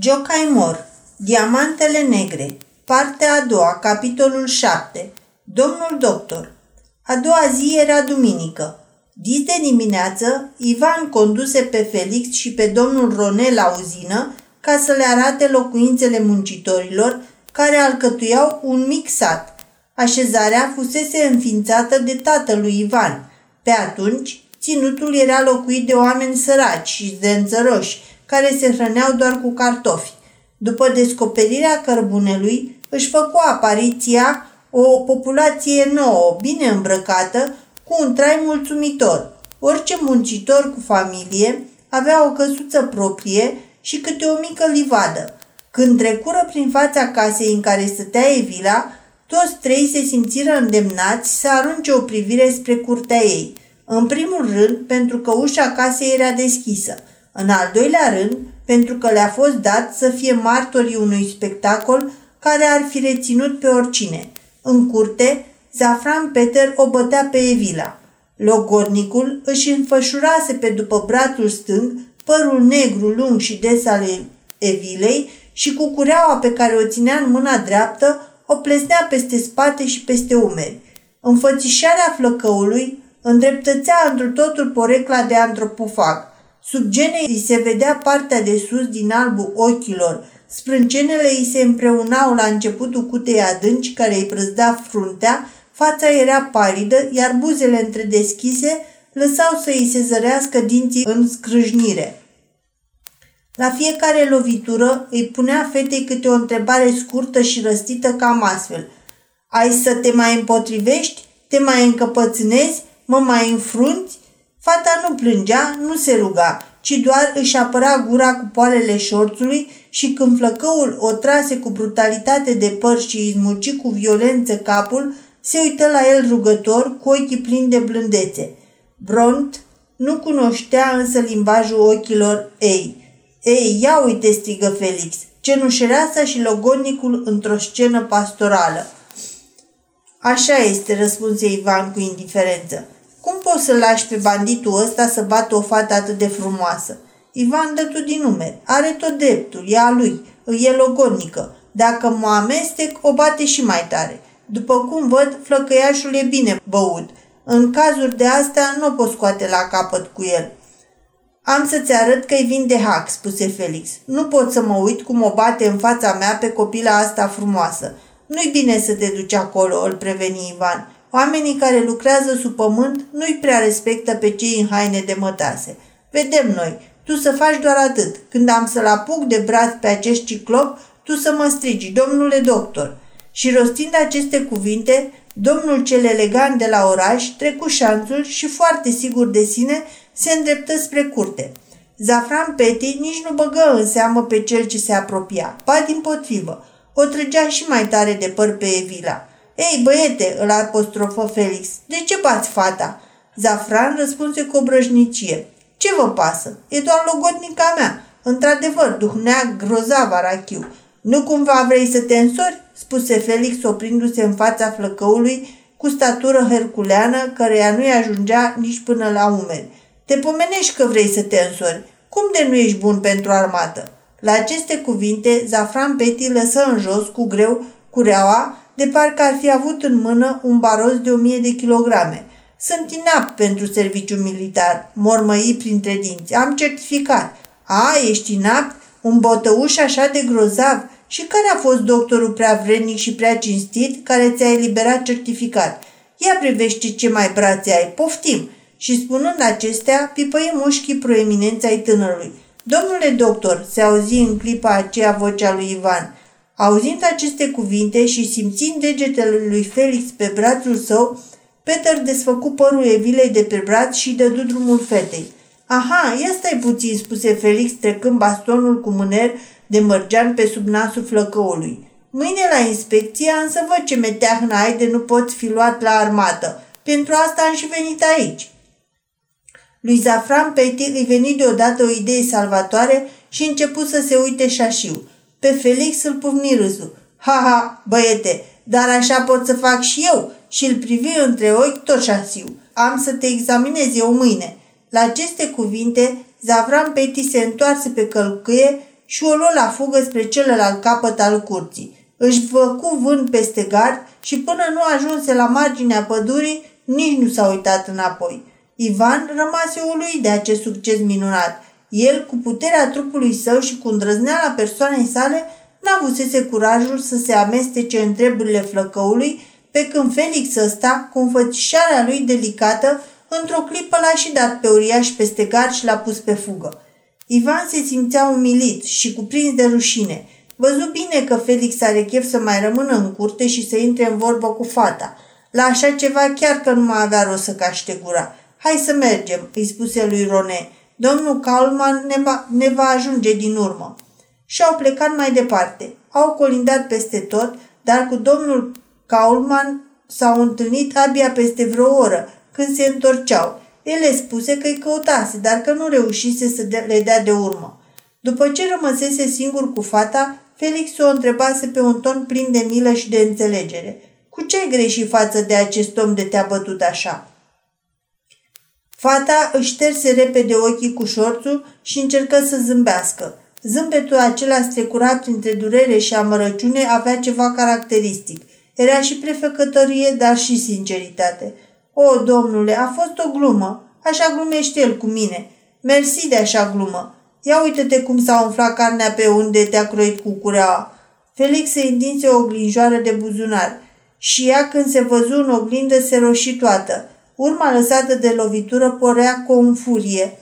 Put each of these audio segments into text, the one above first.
Jocai Mor, Diamantele Negre, partea a doua, capitolul 7, Domnul Doctor. A doua zi era duminică. Dis de dimineață, Ivan conduse pe Felix și pe domnul Ronel la uzină ca să le arate locuințele muncitorilor care alcătuiau un mic sat. Așezarea fusese înființată de tatălui Ivan. Pe atunci, ținutul era locuit de oameni săraci și de înțăroși, care se hrăneau doar cu cartofi. După descoperirea cărbunelui, își făcu apariția o populație nouă, bine îmbrăcată, cu un trai mulțumitor. Orice muncitor cu familie avea o căsuță proprie și câte o mică livadă. Când trecură prin fața casei în care stătea Evila, toți trei se simțiră îndemnați să arunce o privire spre curtea ei. În primul rând, pentru că ușa casei era deschisă – în al doilea rând, pentru că le-a fost dat să fie martorii unui spectacol care ar fi reținut pe oricine. În curte, Zafran Peter o bătea pe Evila. Logodnicul își înfășurase pe după brațul stâng părul negru lung și des al Evilei și cu cureaua pe care o ținea în mâna dreaptă o plesnea peste spate și peste umeri. Înfățișarea flăcăului îndreptățea într totul porecla de antropofag – Sub gene îi se vedea partea de sus din albul ochilor. Sprâncenele îi se împreunau la începutul cutei adânci care îi prăzda fruntea, fața era palidă, iar buzele întredeschise lăsau să îi se zărească dinții în scrâșnire. La fiecare lovitură îi punea fetei câte o întrebare scurtă și răstită cam astfel. Ai să te mai împotrivești? Te mai încăpățânezi? Mă mai înfrunți? Fata nu plângea, nu se ruga, ci doar își apăra gura cu poalele șorțului și când flăcăul o trase cu brutalitate de păr și îi smuci cu violență capul, se uită la el rugător, cu ochii plini de blândețe. Bront nu cunoștea însă limbajul ochilor ei. Ei, ia uite, strigă Felix, cenușereasa și logodnicul într-o scenă pastorală. Așa este, răspunse Ivan cu indiferență. Cum poți să lași pe banditul ăsta să bată o fată atât de frumoasă? Ivan dă tu din numeri. Are tot dreptul, e a lui, îi e logodnică. Dacă mă amestec, o bate și mai tare. După cum văd, flăcăiașul e bine băut. În cazuri de astea nu o pot scoate la capăt cu el. Am să-ți arăt că-i vin de hac, spuse Felix. Nu pot să mă uit cum o bate în fața mea pe copila asta frumoasă. Nu-i bine să te duci acolo, îl preveni Ivan. Oamenii care lucrează sub pământ nu-i prea respectă pe cei în haine de mătase. Vedem noi, tu să faci doar atât. Când am să-l apuc de braț pe acest ciclop, tu să mă strigi, domnule doctor. Și rostind aceste cuvinte, domnul cel elegant de la oraș trecu șanțul și foarte sigur de sine se îndreptă spre curte. Zafran Peti nici nu băgă în seamă pe cel ce se apropia, ba din potrivă. O trăgea și mai tare de păr pe Evila. Ei, băiete, îl apostrofă Felix, de ce bați fata? Zafran răspunse cu obrăjnicie. Ce vă pasă? E doar logodnica mea. Într-adevăr, duhnea grozav arachiu. Nu cumva vrei să te însori? spuse Felix oprindu-se în fața flăcăului cu statură herculeană, căreia nu-i ajungea nici până la umeri. Te pomenești că vrei să te însori. Cum de nu ești bun pentru armată? La aceste cuvinte, Zafran Peti lăsă în jos cu greu cureaua de parcă ar fi avut în mână un baros de o mie de kilograme. Sunt inapt pentru serviciu militar, mormăi printre dinți. Am certificat. A, ești inapt? Un botăuș așa de grozav? Și care a fost doctorul prea vrednic și prea cinstit care ți-a eliberat certificat? Ia privește ce mai brațe ai, poftim! Și spunând acestea, pipăie mușchii proeminența tânărului. Domnule doctor, se auzi în clipa aceea vocea lui Ivan – Auzind aceste cuvinte și simțind degetele lui Felix pe brațul său, Peter desfăcu părul Evilei de pe braț și dădu drumul fetei. Aha, ia stai puțin, spuse Felix trecând bastonul cu mâner de mărgean pe sub nasul flăcăului. Mâine la inspecție am să văd ce meteahnă ai de nu poți fi luat la armată. Pentru asta am și venit aici. Lui Zafran Petty îi veni deodată o idee salvatoare și început să se uite șașiu. Pe Felix îl pufni râsul. Ha, ha, băiete, dar așa pot să fac și eu și îl privi între ochi tot șasiu. Am să te examinez eu mâine. La aceste cuvinte, Zavram Peti se întoarse pe călcâie și o luă la fugă spre celălalt capăt al curții. Își făcu vânt peste gard și până nu ajunse la marginea pădurii, nici nu s-a uitat înapoi. Ivan rămase uluit de acest succes minunat. El, cu puterea trupului său și cu îndrăzneala persoanei sale, n-avusese curajul să se amestece în treburile flăcăului, pe când Felix ăsta, cu înfățișarea lui delicată, într-o clipă l-a și dat pe uriaș peste gard și l-a pus pe fugă. Ivan se simțea umilit și cuprins de rușine. Văzu bine că Felix are chef să mai rămână în curte și să intre în vorbă cu fata. La așa ceva chiar că nu mai avea rost să caște gura. Hai să mergem, îi spuse lui Rone. Domnul Kaulman ne va, ne va ajunge din urmă. Și au plecat mai departe. Au colindat peste tot, dar cu domnul Kaulman s-au întâlnit abia peste vreo oră, când se întorceau. El le spuse că îi căutase, dar că nu reușise să le dea de urmă. După ce rămăsese singur cu fata, Felix o întrebase pe un ton plin de milă și de înțelegere. Cu ce ai greșit față de acest om de te-a bătut așa?" Fata își șterse repede ochii cu șorțul și încercă să zâmbească. Zâmbetul acela strecurat printre durere și amărăciune avea ceva caracteristic. Era și prefăcătorie, dar și sinceritate. O, domnule, a fost o glumă. Așa glumește el cu mine. Mersi de așa glumă. Ia uite-te cum s-a umflat carnea pe unde te-a croit cu cureaua. Felix se întinse o oglinjoară de buzunar și ea, când se văzu în oglindă, se roși toată. Urma lăsată de lovitură porea cu o furie.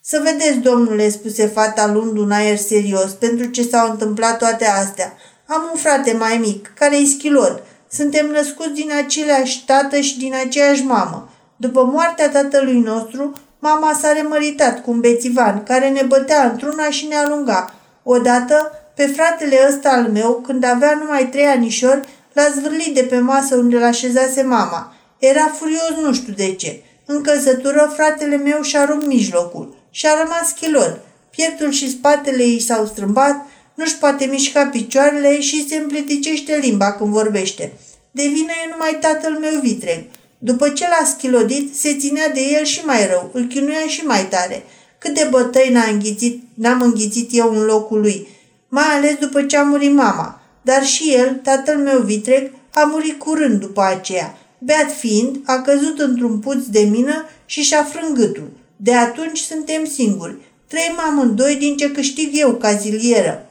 Să vedeți, domnule, spuse fata luând un aer serios, pentru ce s-au întâmplat toate astea. Am un frate mai mic, care e schilot. Suntem născuți din același tată și din aceeași mamă. După moartea tatălui nostru, mama s-a remăritat cu un bețivan care ne bătea într-una și ne alunga. Odată, pe fratele ăsta al meu, când avea numai trei anișori, l-a zvârlit de pe masă unde l-așezase mama. Era furios nu știu de ce. În căsătură, fratele meu și-a rupt mijlocul și a rămas chilot. Pieptul și spatele ei s-au strâmbat, nu-și poate mișca picioarele și se împleticește limba când vorbește. De vină e numai tatăl meu vitreg. După ce l-a schilodit, se ținea de el și mai rău, îl chinuia și mai tare. Cât de bătăi n-a înghițit, n-am înghițit eu în locul lui, mai ales după ce a murit mama. Dar și el, tatăl meu vitreg, a murit curând după aceea. Beat fiind, a căzut într-un puț de mină și și-a frângâtul. gâtul. De atunci suntem singuri. Trăim amândoi din ce câștig eu ca zilieră.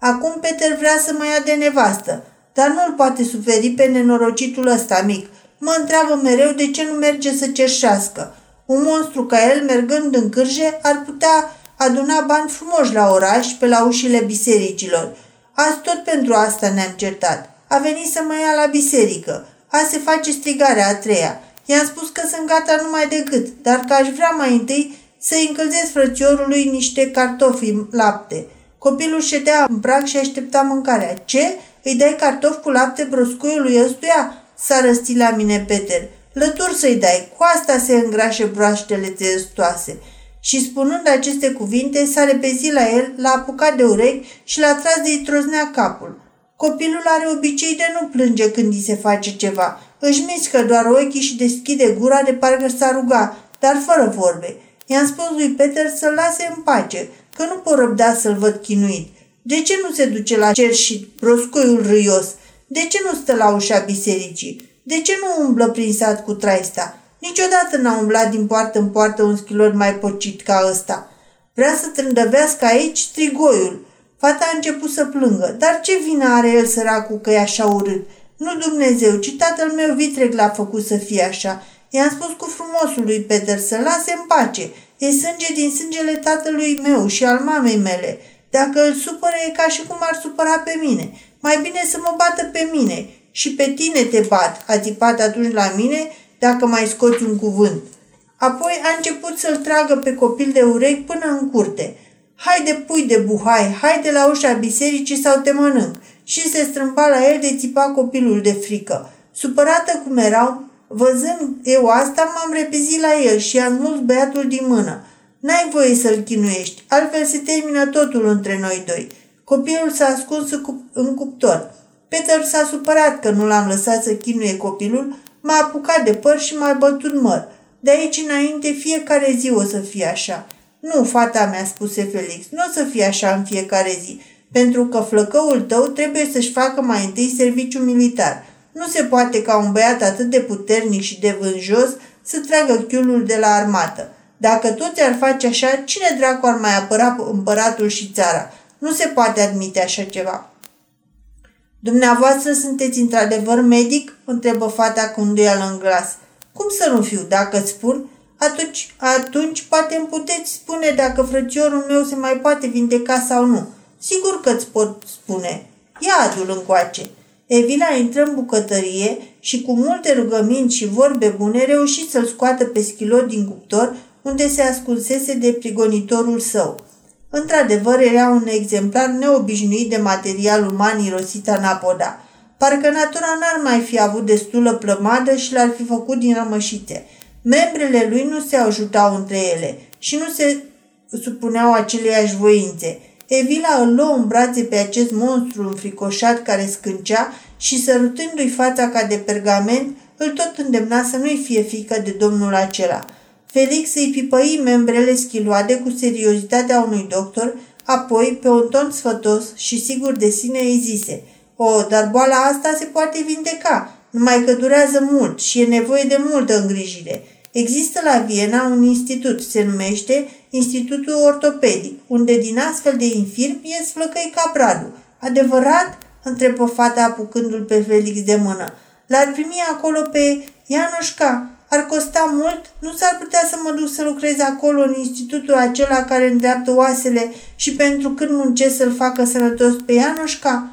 Acum Peter vrea să mă ia de nevastă, dar nu-l poate suferi pe nenorocitul ăsta mic. Mă întreabă mereu de ce nu merge să cerșească. Un monstru ca el, mergând în cârje, ar putea aduna bani frumoși la oraș, pe la ușile bisericilor. Azi tot pentru asta ne-am certat. A venit să mă ia la biserică. Azi se face strigarea a treia. I-am spus că sunt gata numai decât, dar că aș vrea mai întâi să-i încălzesc frățiorului niște cartofi în lapte. Copilul ședea în prag și aștepta mâncarea. Ce? Îi dai cartofi cu lapte broscuiului ăstuia? S-a răstit la mine Peter. Lătur să-i dai, cu asta se îngrașe broaștele testoase. Și spunând aceste cuvinte, s-a repezit la el, l-a apucat de urechi și l-a tras de-i troznea capul. Copilul are obicei de nu plânge când îi se face ceva. Își mișcă doar ochii și deschide gura de parcă s-a ruga, dar fără vorbe. I-am spus lui Peter să-l lase în pace, că nu pot răbda să-l văd chinuit. De ce nu se duce la cer și broscoiul râios? De ce nu stă la ușa bisericii? De ce nu umblă prin sat cu traista? Niciodată n-a umblat din poartă în poartă un schilor mai pocit ca ăsta. Vrea să trândăvească aici strigoiul. Fata a început să plângă. Dar ce vină are el săracul că e așa urât? Nu Dumnezeu, ci tatăl meu vitreg l-a făcut să fie așa. I-am spus cu frumosul lui Peter să lase în pace. E sânge din sângele tatălui meu și al mamei mele. Dacă îl supără e ca și cum ar supăra pe mine. Mai bine să mă bată pe mine. Și pe tine te bat, a tipat atunci la mine, dacă mai scoți un cuvânt. Apoi a început să-l tragă pe copil de urechi până în curte. Haide, pui de buhai, haide la ușa bisericii sau te mănânc. Și se strâmba la el de țipa copilul de frică. Supărată cum erau, văzând eu asta, m-am repezit la el și am smuls băiatul din mână. N-ai voie să-l chinuiești, altfel se termină totul între noi doi. Copilul s-a ascuns în cuptor. Peter s-a supărat că nu l-am lăsat să chinuie copilul, m-a apucat de păr și m-a bătut măr. De aici înainte fiecare zi o să fie așa. Nu, fata mea, spuse Felix, nu o să fie așa în fiecare zi, pentru că flăcăul tău trebuie să-și facă mai întâi serviciu militar. Nu se poate ca un băiat atât de puternic și de vânjos să tragă chiulul de la armată. Dacă toți ar face așa, cine dracu ar mai apăra împăratul și țara? Nu se poate admite așa ceva. Dumneavoastră sunteți într-adevăr medic? întrebă fata cu îndoială în glas. Cum să nu fiu, dacă îți spun? Atunci, atunci poate îmi puteți spune dacă frățiorul meu se mai poate vindeca sau nu. Sigur că îți pot spune. Ia adul încoace. Evila intră în bucătărie și cu multe rugăminți și vorbe bune reuși să-l scoată pe schilot din cuptor unde se ascunsese de prigonitorul său. Într-adevăr, era un exemplar neobișnuit de material uman irosit anapoda. Parcă natura n-ar mai fi avut destulă plămadă și l-ar fi făcut din rămășite. Membrele lui nu se ajutau între ele și nu se supuneau aceleiași voințe. Evila îl luă în brațe pe acest monstru înfricoșat care scâncea și sărutându-i fața ca de pergament, îl tot îndemna să nu-i fie fică de domnul acela – Felix îi pipăi membrele schiloade cu seriozitatea unui doctor, apoi, pe un ton sfătos și sigur de sine, îi zise O, dar boala asta se poate vindeca, numai că durează mult și e nevoie de multă îngrijire. Există la Viena un institut, se numește Institutul Ortopedic, unde din astfel de infirm ies flăcăi ca bradul. Adevărat? întrebă fata apucându-l pe Felix de mână. L-ar primi acolo pe Ianoșca, ar costa mult? Nu s-ar putea să mă duc să lucrez acolo în institutul acela care îndreaptă oasele și pentru când muncesc să-l facă sănătos pe Ianoșca?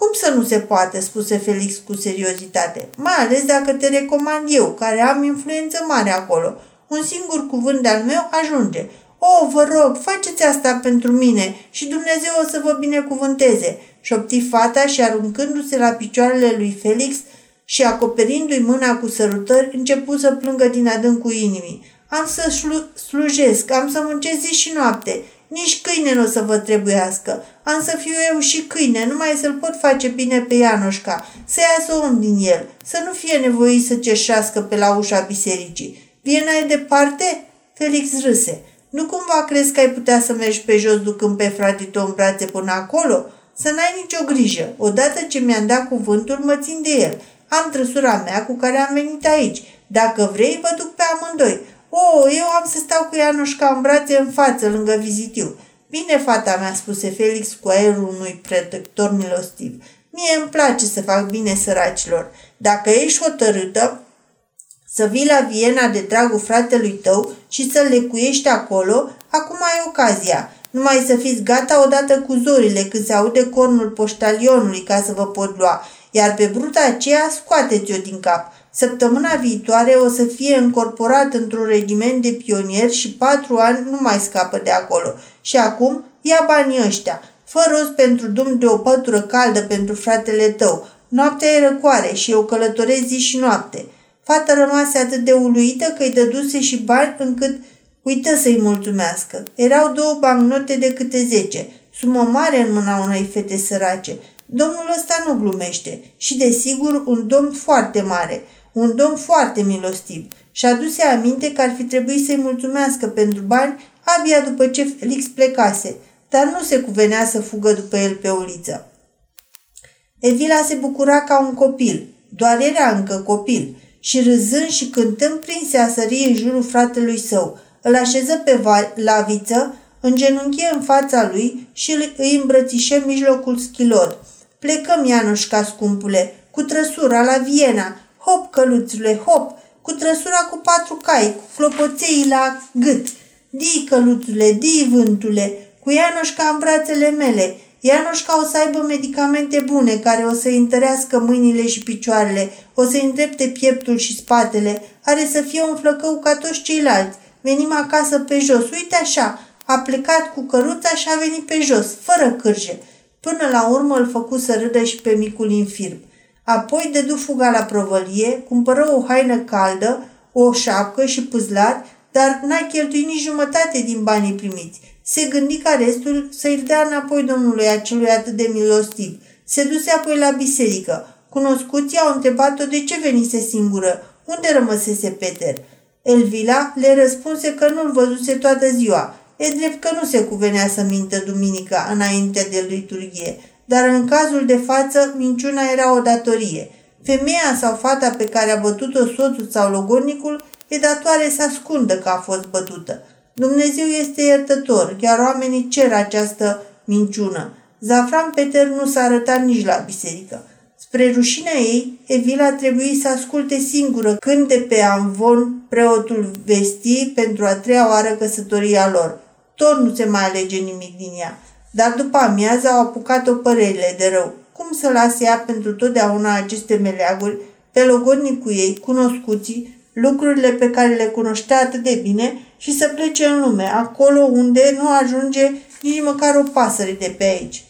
Cum să nu se poate, spuse Felix cu seriozitate, mai ales dacă te recomand eu, care am influență mare acolo. Un singur cuvânt de-al meu ajunge. O, oh, vă rog, faceți asta pentru mine și Dumnezeu o să vă binecuvânteze, șopti fata și aruncându-se la picioarele lui Felix, și acoperindu-i mâna cu sărutări, începu să plângă din adâncul inimii. Am să slu- slujesc, am să muncesc zi și noapte. Nici câine nu o să vă trebuiască. Am să fiu eu și câine, numai să-l pot face bine pe Ianoșca, să iasă om din el, să nu fie nevoit să ceșească pe la ușa bisericii. Viena e departe? Felix râse. Nu cumva crezi că ai putea să mergi pe jos ducând pe frate tău în brațe până acolo? Să n-ai nicio grijă. Odată ce mi-am dat cuvântul, mă țin de el. Am trăsura mea cu care am venit aici. Dacă vrei, vă duc pe amândoi. O, oh, eu am să stau cu Ianușca în brațe în față, lângă vizitiu. Bine, fata mea, spuse Felix cu aerul unui protector milostiv. Mie îmi place să fac bine săracilor. Dacă ești hotărâtă să vii la Viena de dragul fratelui tău și să-l lecuiești acolo, acum ai ocazia. Numai să fiți gata odată cu zorile când se aude cornul poștalionului ca să vă pot lua iar pe bruta aceea scoateți-o din cap. Săptămâna viitoare o să fie încorporat într-un regiment de pionieri și patru ani nu mai scapă de acolo. Și acum ia banii ăștia. Fă rost pentru dum de o pătură caldă pentru fratele tău. Noaptea e răcoare și eu călătoresc zi și noapte. Fata rămase atât de uluită că îi dăduse și bani încât uită să-i mulțumească. Erau două bancnote de câte zece, sumă mare în mâna unei fete sărace. Domnul ăsta nu glumește și, desigur, un domn foarte mare, un domn foarte milostiv. Și aduse aminte că ar fi trebuit să-i mulțumească pentru bani abia după ce Felix plecase, dar nu se cuvenea să fugă după el pe uliță. Evila se bucura ca un copil, doar era încă copil, și râzând și cântând prinse a sări în jurul fratelui său. Îl așeză pe laviță, îngenunchie în fața lui și îi îmbrățișe în mijlocul schilod. Plecăm, Ianușca, scumpule, cu trăsura la Viena. Hop, căluțule, hop, cu trăsura cu patru cai, cu flopoței la gât. Dii, căluțule, dii, vântule, cu Ianușca în brațele mele. Ianușca o să aibă medicamente bune care o să-i întărească mâinile și picioarele, o să-i îndrepte pieptul și spatele, are să fie un flăcău ca toți ceilalți. Venim acasă pe jos, uite așa, a plecat cu căruța și a venit pe jos, fără cârje. Până la urmă îl făcu să râdă și pe micul infirm. Apoi dădu fuga la provălie, cumpără o haină caldă, o șapcă și pâzlat, dar n-a cheltuit nici jumătate din banii primiți. Se gândi ca restul să-i dea înapoi domnului acelui atât de milostiv. Se duse apoi la biserică. Cunoscuții au întrebat-o de ce venise singură, unde rămăsese Peter. Elvila le răspunse că nu-l văzuse toată ziua. E drept că nu se cuvenea să mintă duminica înainte de liturghie, dar în cazul de față, minciuna era o datorie. Femeia sau fata pe care a bătut-o soțul sau logodnicul e datoare să ascundă că a fost bătută. Dumnezeu este iertător, iar oamenii cer această minciună. Zafran Peter nu s-a arătat nici la biserică. Spre rușinea ei, Evila a trebuit să asculte singură când de pe Amvon preotul vesti pentru a treia oară căsătoria lor. Tot nu se mai alege nimic din ea. Dar după amiază au apucat-o părerile de rău. Cum să lase ea pentru totdeauna aceste meleaguri pe logodnicul ei, cunoscuții, lucrurile pe care le cunoștea atât de bine și să plece în lume, acolo unde nu ajunge nici măcar o pasăre de pe aici.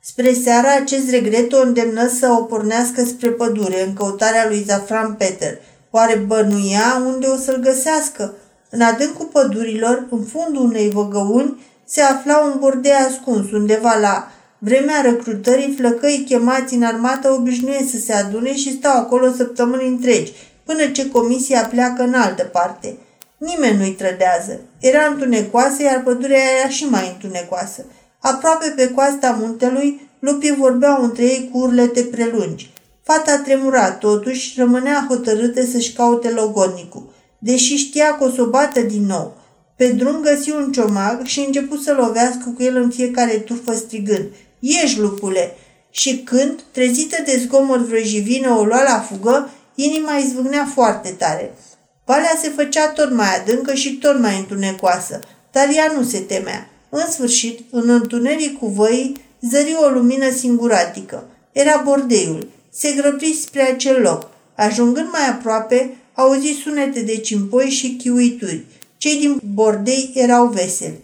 Spre seara, acest regret o îndemnă să o pornească spre pădure, în căutarea lui Zafran Peter. Oare bănuia unde o să-l găsească? În adâncul pădurilor, în fundul unei văgăuni, se afla un bordei ascuns, undeva la vremea recrutării, flăcăii chemați în armată obișnuie să se adune și stau acolo săptămâni întregi, până ce comisia pleacă în altă parte. Nimeni nu-i trădează. Era întunecoasă, iar pădurea era și mai întunecoasă. Aproape pe coasta muntelui, lupii vorbeau între ei cu urlete prelungi. Fata tremura, totuși rămânea hotărâtă să-și caute logodnicul, deși știa că o să o bată din nou. Pe drum găsi un ciomag și început să lovească cu el în fiecare tufă strigând, Ieși, lupule! Și când, trezită de zgomot vrăjivină, o lua la fugă, inima izvâgnea foarte tare. Valea se făcea tot mai adâncă și tot mai întunecoasă, dar ea nu se temea. În sfârșit, în întunericul văii, zări o lumină singuratică. Era bordeiul. Se grăbi spre acel loc. Ajungând mai aproape, auzi sunete de cimpoi și chiuituri. Cei din bordei erau veseli.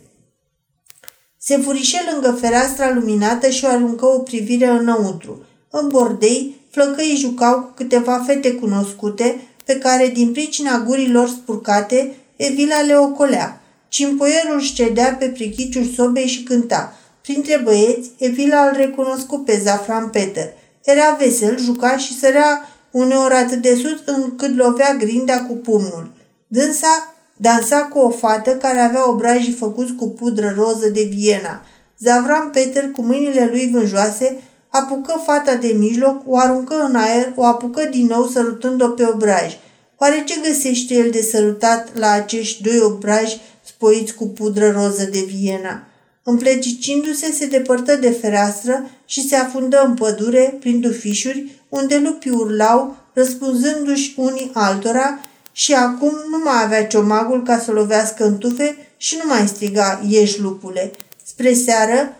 Se furișe lângă fereastra luminată și o aruncă o privire înăuntru. În bordei, flăcăii jucau cu câteva fete cunoscute, pe care, din pricina gurilor spurcate, Evila le ocolea. Cimpoierul își șcedea pe prichiciul sobei și cânta. Printre băieți, Evila îl recunoscu pe Zafran Peter. Era vesel, juca și sărea uneori atât de sus încât lovea grinda cu pumnul. Dânsa dansa cu o fată care avea obrajii făcuți cu pudră roză de Viena. Zavran Peter, cu mâinile lui vânjoase, apucă fata de mijloc, o aruncă în aer, o apucă din nou sărutând-o pe obraj. Oare ce găsește el de sărutat la acești doi obraji spoiți cu pudră roză de Viena? Împlecicindu-se, se depărtă de fereastră și se afundă în pădure, prin dufișuri, unde lupii urlau, răspunzându-și unii altora și acum nu mai avea ciomagul ca să lovească în tufe și nu mai striga, ieși lupule. Spre seară,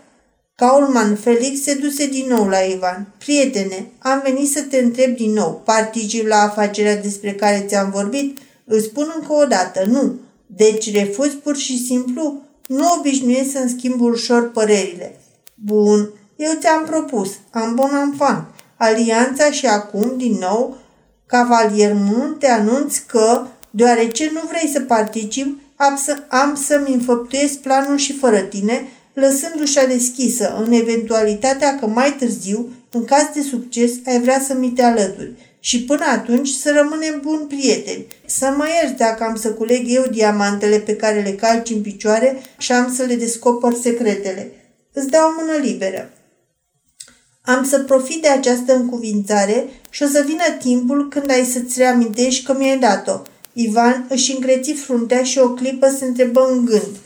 Caulman Felix se duse din nou la Ivan. Prietene, am venit să te întreb din nou. Particip la afacerea despre care ți-am vorbit? Îți spun încă o dată, nu. Deci refuzi pur și simplu? Nu obișnuiesc să-mi schimb ușor părerile. Bun, eu ți-am propus, am bon enfant, alianța și acum, din nou, Cavalier Mun, te anunț că, deoarece nu vrei să particip, am, să, am să-mi înfăptuiesc planul și fără tine, lăsând ușa deschisă, în eventualitatea că mai târziu, în caz de succes, ai vrea să mi te alături. Și până atunci să rămânem buni prieteni. Să mă ierți dacă am să culeg eu diamantele pe care le calci în picioare și am să le descoper secretele. Îți dau o mână liberă. Am să profit de această încuvințare și o să vină timpul când ai să-ți reamintești că mi-ai dat-o. Ivan își îngreți fruntea și o clipă se întrebă în gând.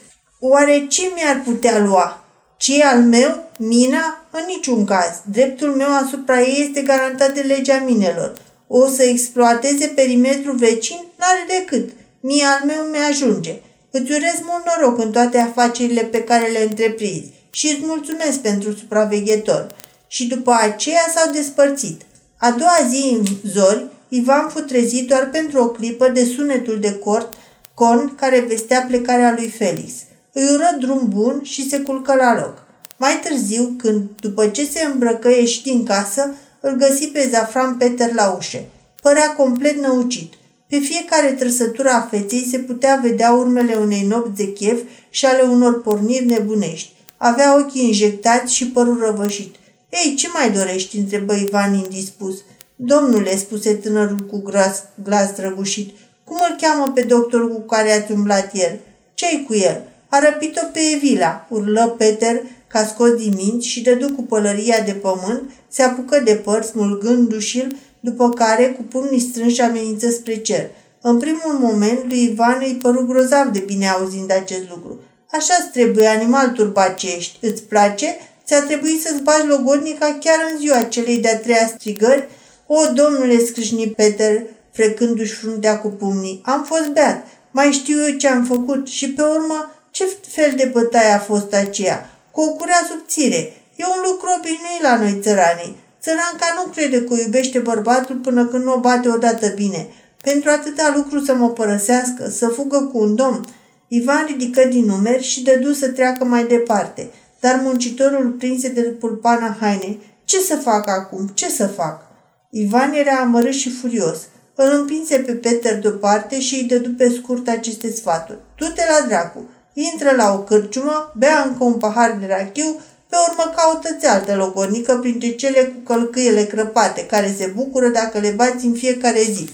Oare ce mi-ar putea lua? Ce al meu? Mina? În niciun caz. Dreptul meu asupra ei este garantat de legea minelor. O să exploateze perimetrul vecin? N-are decât. Mie al meu mi-ajunge. Îți urez mult noroc în toate afacerile pe care le întreprinzi și îți mulțumesc pentru supraveghetor și după aceea s-au despărțit. A doua zi în zori, Ivan fu trezit doar pentru o clipă de sunetul de cort, con care vestea plecarea lui Felix. Îi ură drum bun și se culcă la loc. Mai târziu, când, după ce se îmbrăcă ieși din casă, îl găsi pe Zafran Peter la ușă. Părea complet năucit. Pe fiecare trăsătură a feței se putea vedea urmele unei nopți de chef și ale unor porniri nebunești. Avea ochii injectați și părul răvășit. Ei, ce mai dorești?" întrebă Ivan indispus. Domnule, spuse tânărul cu glas, glas drăgușit, cum îl cheamă pe doctorul cu care ați umblat el? Ce-i cu el? A răpit-o pe Evila, urlă Peter ca scos din minți și dădu cu pălăria de pământ, se apucă de păr, smulgându-și-l, după care, cu pumnii strânși, amenință spre cer. În primul moment, lui Ivan îi păru grozav de bine auzind acest lucru. Așa-ți trebuie, animal turbat ce ești. Îți place? Ți-a trebuit să-ți bagi logodnica chiar în ziua celei de-a treia strigări? O, domnule, scrâșni Peter, frecându-și fruntea cu pumnii. Am fost beat. Mai știu eu ce am făcut și pe urmă ce fel de bătaie a fost aceea? Cu o curea subțire. E un lucru obișnuit la noi țăranii. Țăranca nu crede că iubește bărbatul până când nu o bate odată bine. Pentru atâta lucru să mă părăsească, să fugă cu un domn. Ivan ridică din numeri și dădu să treacă mai departe, dar muncitorul prinse de pulpana hainei. Ce să fac acum? Ce să fac? Ivan era amărât și furios. Îl împinse pe Peter deoparte și îi dădu pe scurt aceste sfaturi. Du-te la dracu, intră la o cârciumă, bea încă un pahar de rachiu, pe urmă caută-ți altă logodnică printre cele cu călcâiele crăpate, care se bucură dacă le bați în fiecare zi.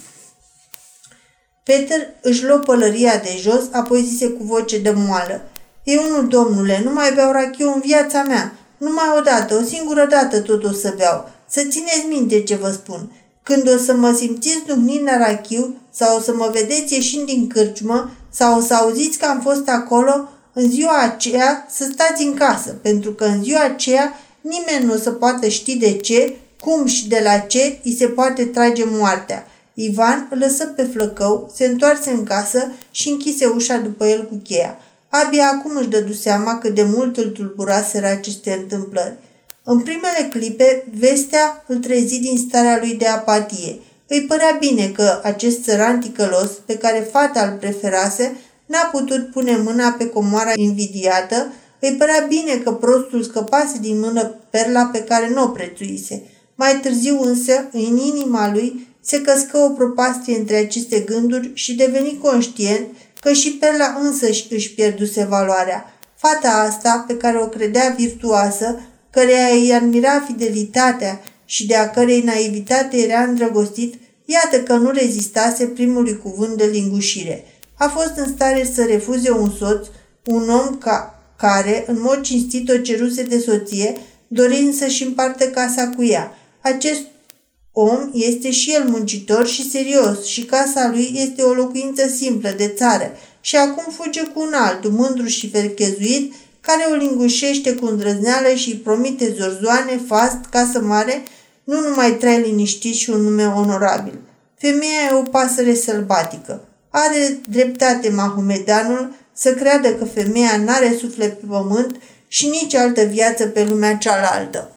Peter își luă pălăria de jos, apoi zise cu voce de moală. Eu nu, domnule, nu mai beau rachiu în viața mea. Numai o dată, o singură dată tot o să beau. Să țineți minte ce vă spun. Când o să mă simțiți duhnind la rachiu sau o să mă vedeți ieșind din cârciumă sau o să auziți că am fost acolo, în ziua aceea să stați în casă, pentru că în ziua aceea nimeni nu o să poată ști de ce, cum și de la ce îi se poate trage moartea. Ivan îl lăsă pe flăcău, se întoarse în casă și închise ușa după el cu cheia. Abia acum își dădu seama cât de mult îl tulburaseră aceste întâmplări. În primele clipe, vestea îl trezi din starea lui de apatie. Îi părea bine că acest țăran ticălos, pe care fata îl preferase, n-a putut pune mâna pe comoara invidiată, îi părea bine că prostul scăpase din mână perla pe care nu o prețuise. Mai târziu însă, în inima lui, se căscă o propastie între aceste gânduri și deveni conștient că și perla însăși își pierduse valoarea. Fata asta, pe care o credea virtuoasă, căreia îi admira fidelitatea și de a cărei naivitate era îndrăgostit, iată că nu rezistase primului cuvânt de lingușire. A fost în stare să refuze un soț, un om ca, care, în mod cinstit, o ceruse de soție, dorind să-și împartă casa cu ea. Acest om este și el muncitor și serios și casa lui este o locuință simplă de țară și acum fuge cu un altul, mândru și ferchezuit, care o lingușește cu îndrăzneală și îi promite zorzoane, fast, casă mare, nu numai trai liniștit și un nume onorabil. Femeia e o pasăre sălbatică. Are dreptate Mahomedanul să creadă că femeia n-are suflet pe pământ și nici altă viață pe lumea cealaltă.